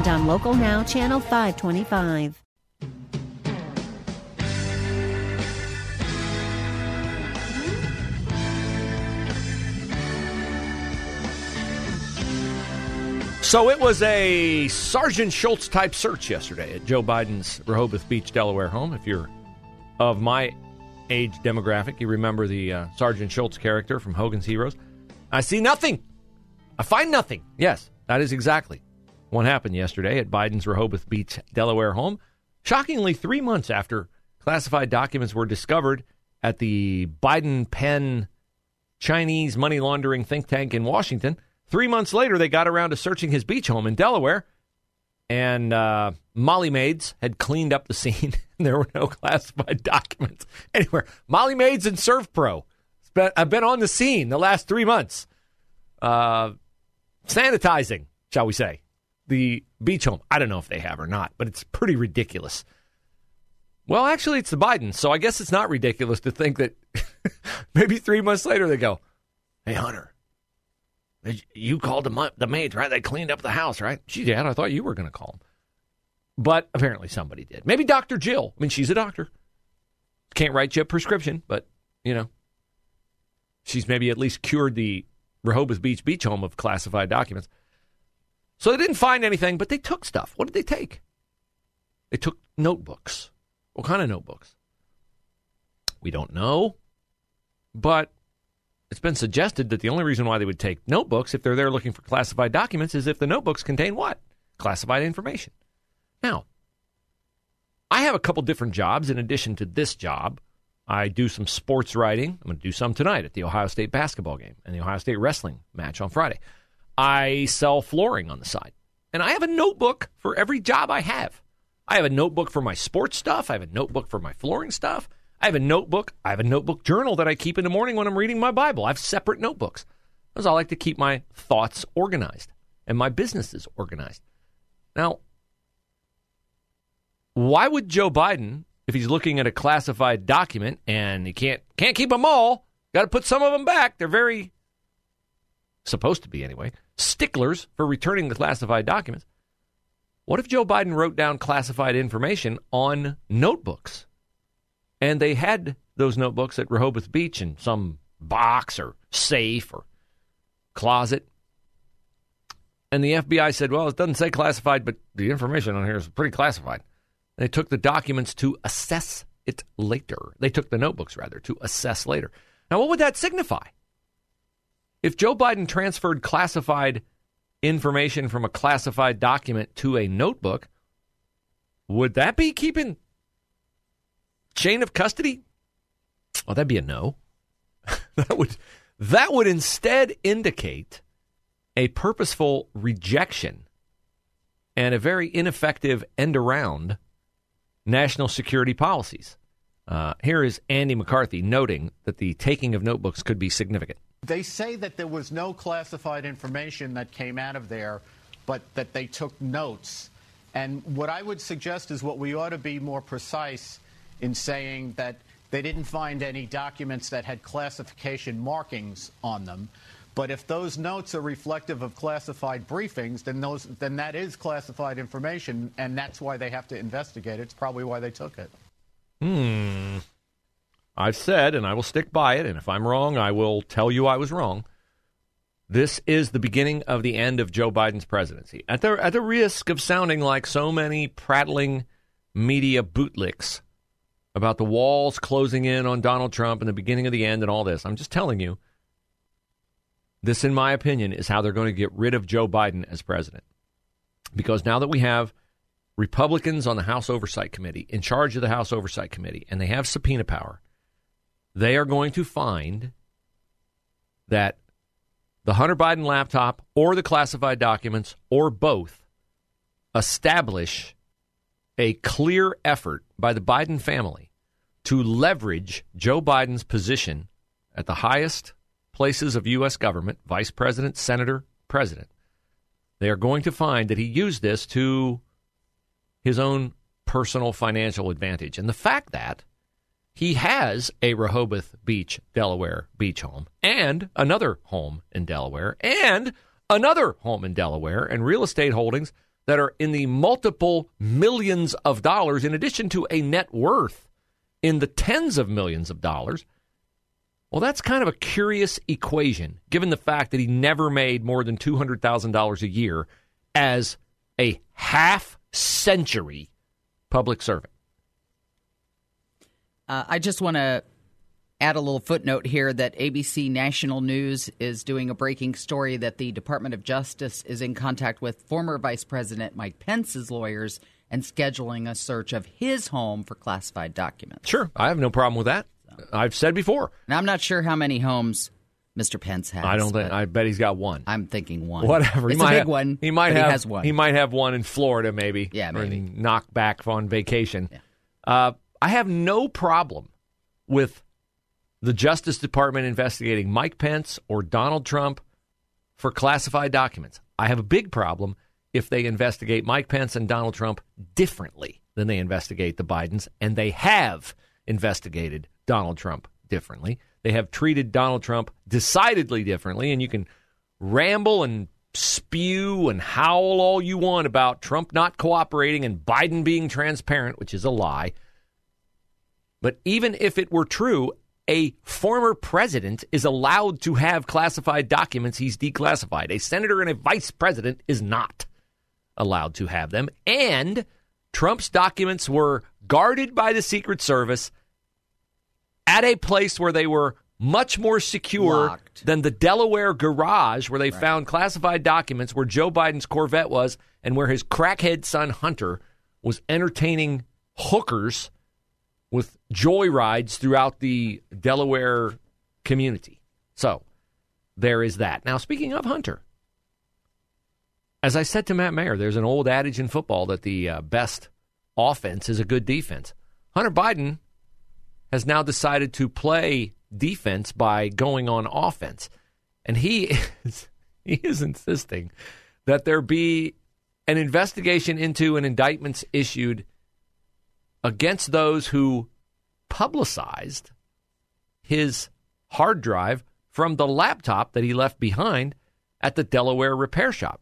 and on Local Now, Channel 525. So it was a Sergeant Schultz type search yesterday at Joe Biden's Rehoboth Beach, Delaware home. If you're of my age demographic, you remember the uh, Sergeant Schultz character from Hogan's Heroes. I see nothing. I find nothing. Yes, that is exactly what happened yesterday at Biden's Rehoboth Beach, Delaware home. Shockingly, three months after classified documents were discovered at the Biden Penn Chinese money laundering think tank in Washington, three months later, they got around to searching his beach home in Delaware. And uh, Molly Maids had cleaned up the scene. there were no classified documents anywhere. Molly Maids and ServPro. I've been on the scene the last three months, uh, sanitizing, shall we say, the beach home. I don't know if they have or not, but it's pretty ridiculous. Well, actually, it's the Bidens, so I guess it's not ridiculous to think that maybe three months later they go, "Hey, Hunter, you called the the maids, right? They cleaned up the house, right?" She did. I thought you were going to call them, but apparently somebody did. Maybe Doctor Jill. I mean, she's a doctor. Can't write you a prescription, but you know, she's maybe at least cured the Rehoboth Beach beach home of classified documents. So they didn't find anything, but they took stuff. What did they take? They took notebooks. What kind of notebooks? We don't know, but it's been suggested that the only reason why they would take notebooks if they're there looking for classified documents is if the notebooks contain what? Classified information. Now, I have a couple different jobs in addition to this job. I do some sports writing. I'm going to do some tonight at the Ohio State basketball game and the Ohio State wrestling match on Friday. I sell flooring on the side. And I have a notebook for every job I have. I have a notebook for my sports stuff. I have a notebook for my flooring stuff. I have a notebook. I have a notebook journal that I keep in the morning when I'm reading my Bible. I have separate notebooks because I like to keep my thoughts organized and my businesses organized. Now, why would Joe Biden if he's looking at a classified document and he can't can't keep them all, got to put some of them back. They're very supposed to be anyway sticklers for returning the classified documents. What if Joe Biden wrote down classified information on notebooks? And they had those notebooks at Rehoboth Beach in some box or safe or closet. And the FBI said, well, it doesn't say classified, but the information on here is pretty classified. They took the documents to assess it later. They took the notebooks, rather, to assess later. Now, what would that signify? If Joe Biden transferred classified information from a classified document to a notebook, would that be keeping chain of custody? Well, that'd be a no. that would that would instead indicate a purposeful rejection and a very ineffective end around national security policies. Uh, here is Andy McCarthy noting that the taking of notebooks could be significant. They say that there was no classified information that came out of there, but that they took notes. And what I would suggest is what we ought to be more precise in saying that they didn't find any documents that had classification markings on them. But if those notes are reflective of classified briefings, then those then that is classified information, and that's why they have to investigate it. It's probably why they took it. Hmm. I've said, and I will stick by it, and if I'm wrong, I will tell you I was wrong. This is the beginning of the end of Joe Biden's presidency. At the at the risk of sounding like so many prattling media bootlicks about the walls closing in on Donald Trump and the beginning of the end and all this, I'm just telling you this, in my opinion, is how they're going to get rid of Joe Biden as president. Because now that we have Republicans on the House Oversight Committee in charge of the House Oversight Committee and they have subpoena power, they are going to find that the Hunter Biden laptop or the classified documents or both establish a clear effort by the Biden family to leverage Joe Biden's position at the highest places of U.S. government vice president, senator, president. They are going to find that he used this to his own personal financial advantage. And the fact that he has a Rehoboth Beach, Delaware beach home and another home in Delaware and another home in Delaware and real estate holdings that are in the multiple millions of dollars, in addition to a net worth in the tens of millions of dollars. Well, that's kind of a curious equation, given the fact that he never made more than $200,000 a year as a half century public servant. Uh, I just want to add a little footnote here that ABC National News is doing a breaking story that the Department of Justice is in contact with former Vice President Mike Pence's lawyers and scheduling a search of his home for classified documents. Sure, I have no problem with that. I've said before. Now, I'm not sure how many homes Mr. Pence has. I don't think. I bet he's got one. I'm thinking one. Whatever. It's he might a big have, one. He might have. He has one. He might have one in Florida, maybe. Yeah, maybe. knock back on vacation. Yeah. Uh, I have no problem with the Justice Department investigating Mike Pence or Donald Trump for classified documents. I have a big problem if they investigate Mike Pence and Donald Trump differently than they investigate the Bidens, and they have investigated Donald Trump differently. They have treated Donald Trump decidedly differently, and you can ramble and spew and howl all you want about Trump not cooperating and Biden being transparent, which is a lie. But even if it were true, a former president is allowed to have classified documents he's declassified. A senator and a vice president is not allowed to have them. And Trump's documents were guarded by the Secret Service at a place where they were much more secure Locked. than the Delaware garage where they found classified documents where Joe Biden's Corvette was and where his crackhead son Hunter was entertaining hookers with joyrides throughout the Delaware community. So there is that. Now, speaking of Hunter, as I said to Matt Mayer, there's an old adage in football that the uh, best offense is a good defense. Hunter Biden has now decided to play defense by going on offense. And he is he is insisting that there be an investigation into and indictments issued against those who publicized his hard drive from the laptop that he left behind at the Delaware repair shop.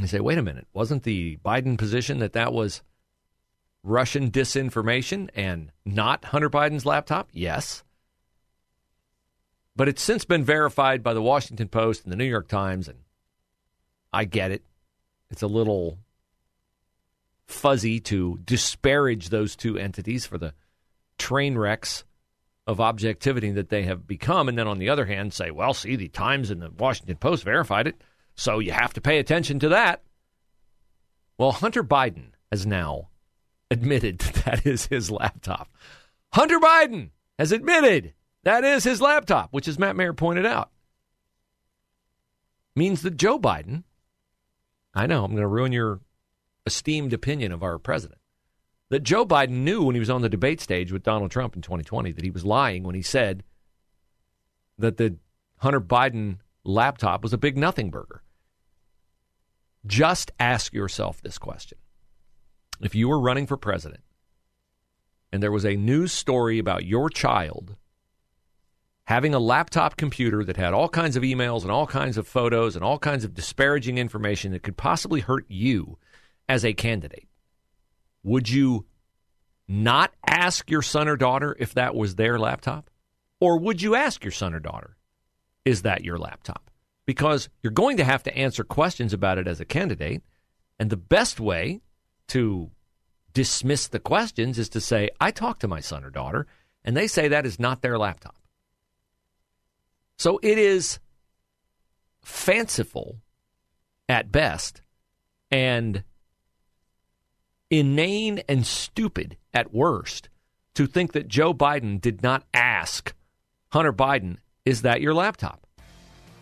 You say, wait a minute, wasn't the Biden position that that was Russian disinformation and not Hunter Biden's laptop? Yes. But it's since been verified by the Washington Post and the New York Times, and I get it. It's a little fuzzy to disparage those two entities for the train wrecks of objectivity that they have become. And then on the other hand, say, well, see, the Times and the Washington Post verified it, so you have to pay attention to that. Well, Hunter Biden has now admitted that that is his laptop. Hunter Biden has admitted that is his laptop, which, as Matt Mayer pointed out, means that Joe Biden, I know I'm going to ruin your esteemed opinion of our president, that Joe Biden knew when he was on the debate stage with Donald Trump in 2020 that he was lying when he said that the Hunter Biden laptop was a big nothing burger. Just ask yourself this question. If you were running for president and there was a news story about your child having a laptop computer that had all kinds of emails and all kinds of photos and all kinds of disparaging information that could possibly hurt you as a candidate, would you not ask your son or daughter if that was their laptop? Or would you ask your son or daughter, is that your laptop? Because you're going to have to answer questions about it as a candidate. And the best way to dismiss the questions is to say, I talked to my son or daughter, and they say that is not their laptop. So it is fanciful at best and inane and stupid at worst to think that Joe Biden did not ask Hunter Biden, is that your laptop?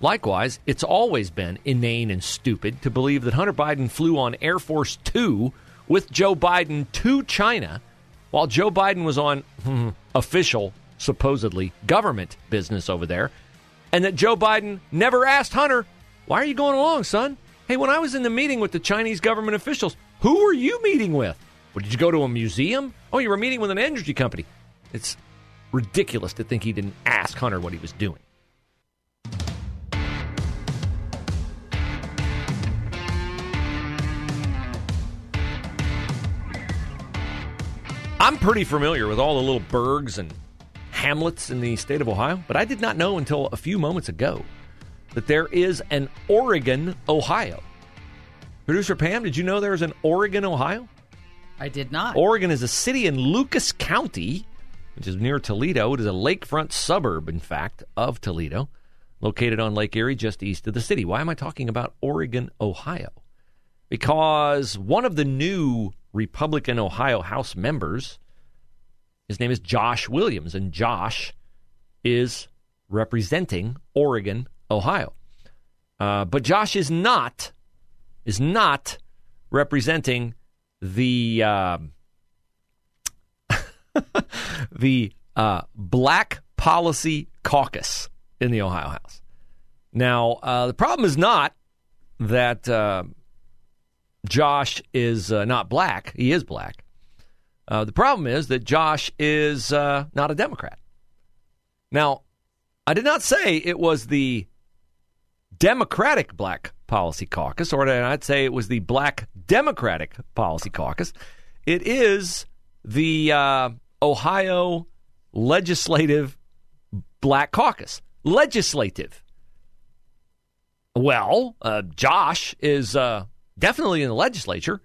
Likewise, it's always been inane and stupid to believe that Hunter Biden flew on Air Force Two with Joe Biden to China while Joe Biden was on hmm, official, supposedly government business over there, and that Joe Biden never asked Hunter, Why are you going along, son? Hey, when I was in the meeting with the Chinese government officials, who were you meeting with? Well, did you go to a museum? Oh, you were meeting with an energy company. It's ridiculous to think he didn't ask Hunter what he was doing. I'm pretty familiar with all the little burgs and hamlets in the state of Ohio, but I did not know until a few moments ago that there is an Oregon, Ohio. Producer Pam, did you know there's an Oregon, Ohio? I did not. Oregon is a city in Lucas County, which is near Toledo. It is a lakefront suburb, in fact, of Toledo, located on Lake Erie just east of the city. Why am I talking about Oregon, Ohio? Because one of the new Republican Ohio House members. His name is Josh Williams, and Josh is representing Oregon, Ohio. Uh, but Josh is not is not representing the uh, the uh, Black Policy Caucus in the Ohio House. Now, uh, the problem is not that uh, Josh is uh, not black. He is black. Uh, the problem is that Josh is uh, not a Democrat. Now, I did not say it was the Democratic Black Policy Caucus, or I'd say it was the Black Democratic Policy Caucus? It is the uh, Ohio Legislative Black Caucus. Legislative. Well, uh, Josh is uh, definitely in the legislature,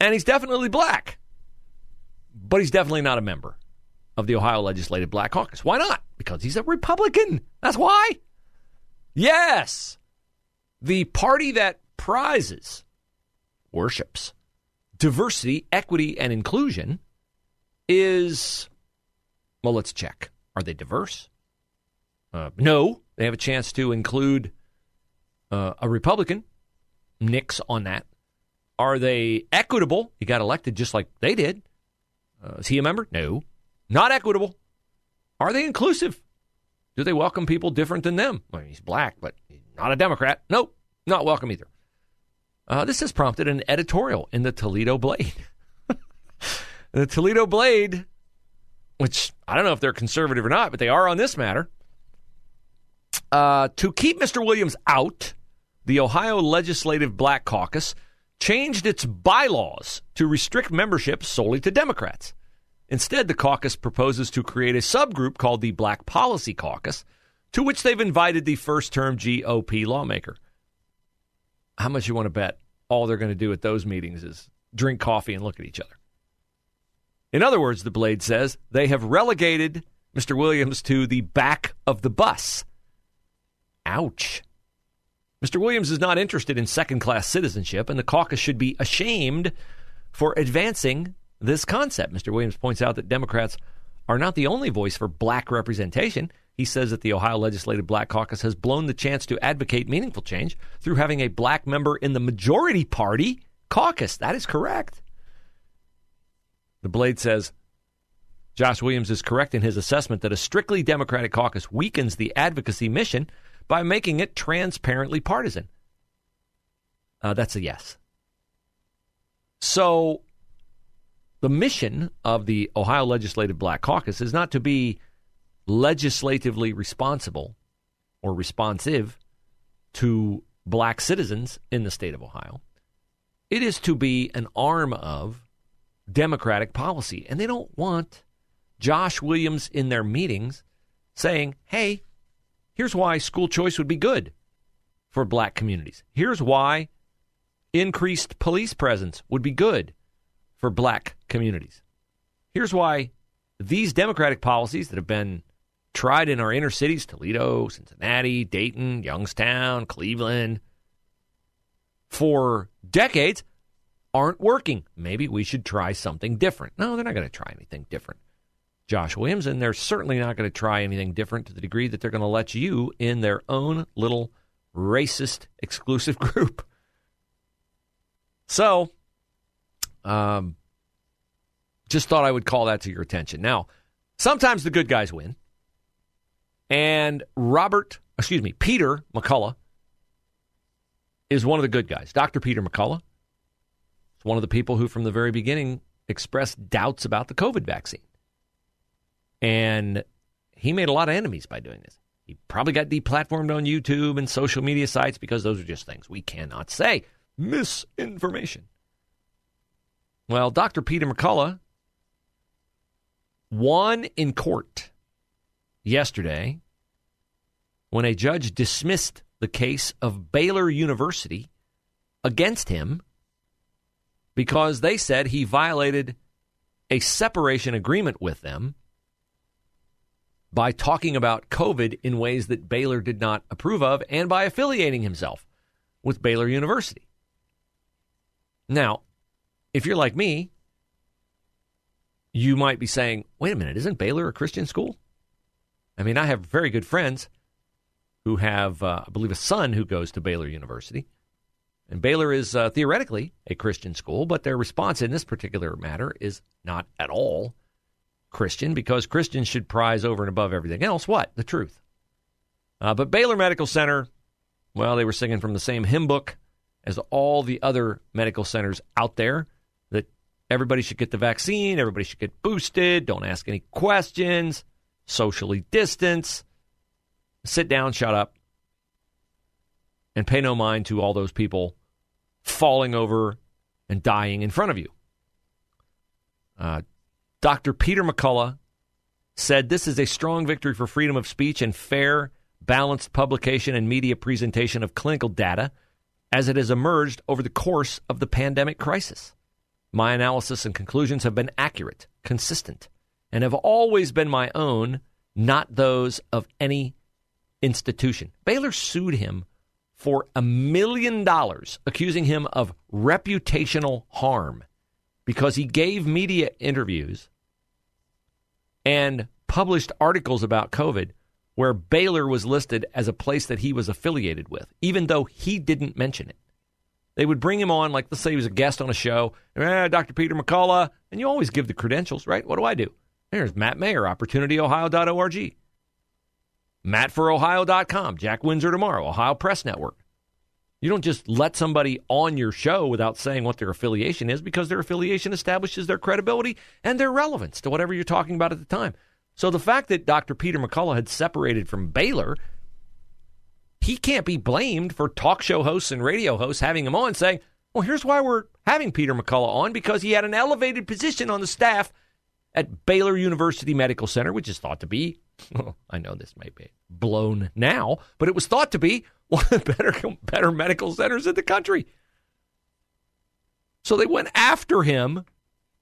and he's definitely black. But he's definitely not a member of the Ohio Legislative Black Caucus. Why not? Because he's a Republican. That's why. Yes. The party that prizes, worships diversity, equity, and inclusion is, well, let's check. Are they diverse? Uh, no. They have a chance to include uh, a Republican nix on that. Are they equitable? He got elected just like they did. Uh, is he a member? No. Not equitable. Are they inclusive? Do they welcome people different than them? Well, he's black, but not a Democrat. Nope, not welcome either. Uh, this has prompted an editorial in the Toledo Blade. the Toledo Blade, which I don't know if they're conservative or not, but they are on this matter. Uh, to keep Mr. Williams out, the Ohio Legislative Black Caucus changed its bylaws to restrict membership solely to Democrats. Instead, the caucus proposes to create a subgroup called the Black Policy Caucus, to which they've invited the first term GOP lawmaker. How much you want to bet all they're going to do at those meetings is drink coffee and look at each other? In other words, the Blade says they have relegated Mr. Williams to the back of the bus. Ouch. Mr. Williams is not interested in second class citizenship, and the caucus should be ashamed for advancing this concept. Mr. Williams points out that Democrats are not the only voice for black representation. He says that the Ohio Legislative Black Caucus has blown the chance to advocate meaningful change through having a black member in the majority party caucus. That is correct. The Blade says Josh Williams is correct in his assessment that a strictly Democratic caucus weakens the advocacy mission by making it transparently partisan. Uh, that's a yes. So, the mission of the Ohio Legislative Black Caucus is not to be legislatively responsible or responsive to black citizens in the state of Ohio. It is to be an arm of Democratic policy. And they don't want Josh Williams in their meetings saying, hey, Here's why school choice would be good for black communities. Here's why increased police presence would be good for black communities. Here's why these democratic policies that have been tried in our inner cities Toledo, Cincinnati, Dayton, Youngstown, Cleveland for decades aren't working. Maybe we should try something different. No, they're not going to try anything different. Josh Williams, and they're certainly not going to try anything different to the degree that they're going to let you in their own little racist exclusive group. So, Um, just thought I would call that to your attention. Now, sometimes the good guys win. And Robert, excuse me, Peter McCullough is one of the good guys. Dr. Peter McCullough is one of the people who, from the very beginning, expressed doubts about the COVID vaccine. And he made a lot of enemies by doing this. He probably got deplatformed on YouTube and social media sites because those are just things we cannot say. Misinformation. Well, Dr. Peter McCullough won in court yesterday when a judge dismissed the case of Baylor University against him because they said he violated a separation agreement with them by talking about COVID in ways that Baylor did not approve of and by affiliating himself with Baylor University. Now, if you're like me, you might be saying, wait a minute, isn't Baylor a Christian school? I mean, I have very good friends who have, uh, I believe, a son who goes to Baylor University. And Baylor is uh, theoretically a Christian school, but their response in this particular matter is not at all Christian because Christians should prize over and above everything else what? The truth. Uh, but Baylor Medical Center, well, they were singing from the same hymn book as all the other medical centers out there that everybody should get the vaccine, everybody should get boosted, don't ask any questions, socially distance, sit down, shut up, and pay no mind to all those people falling over and dying in front of you. Uh, Dr. Peter McCullough said this is a strong victory for freedom of speech and fair, balanced publication and media presentation of clinical data as it has emerged over the course of the pandemic crisis. My analysis and conclusions have been accurate, consistent, and have always been my own, not those of any institution. Baylor sued him for a million dollars, accusing him of reputational harm because he gave media interviews and published articles about COVID where Baylor was listed as a place that he was affiliated with, even though he didn't mention it. They would bring him on, like let's say he was a guest on a show, eh, Dr. Peter McCullough, and you always give the credentials, right? What do I do? There's Matt Mayer, opportunityohio.org. MattForOhio.com, Jack Windsor tomorrow, Ohio Press Network. You don't just let somebody on your show without saying what their affiliation is because their affiliation establishes their credibility and their relevance to whatever you're talking about at the time. So the fact that Dr. Peter McCullough had separated from Baylor, he can't be blamed for talk show hosts and radio hosts having him on saying, well, here's why we're having Peter McCullough on because he had an elevated position on the staff at Baylor University Medical Center, which is thought to be, well, I know this may be blown now, but it was thought to be one of the better, better medical centers in the country. So they went after him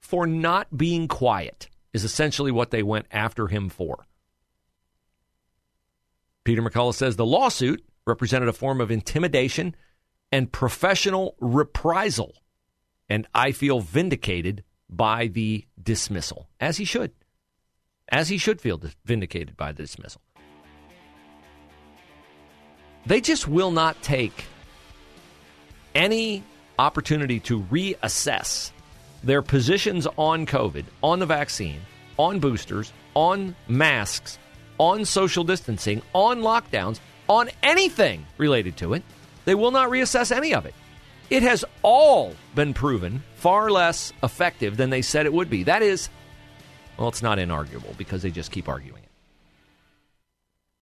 for not being quiet, is essentially what they went after him for. Peter McCullough says the lawsuit represented a form of intimidation and professional reprisal, and I feel vindicated by the dismissal, as he should. As he should feel vindicated by the dismissal. They just will not take any opportunity to reassess their positions on COVID, on the vaccine, on boosters, on masks, on social distancing, on lockdowns, on anything related to it. They will not reassess any of it. It has all been proven far less effective than they said it would be. That is, well, it's not inarguable because they just keep arguing.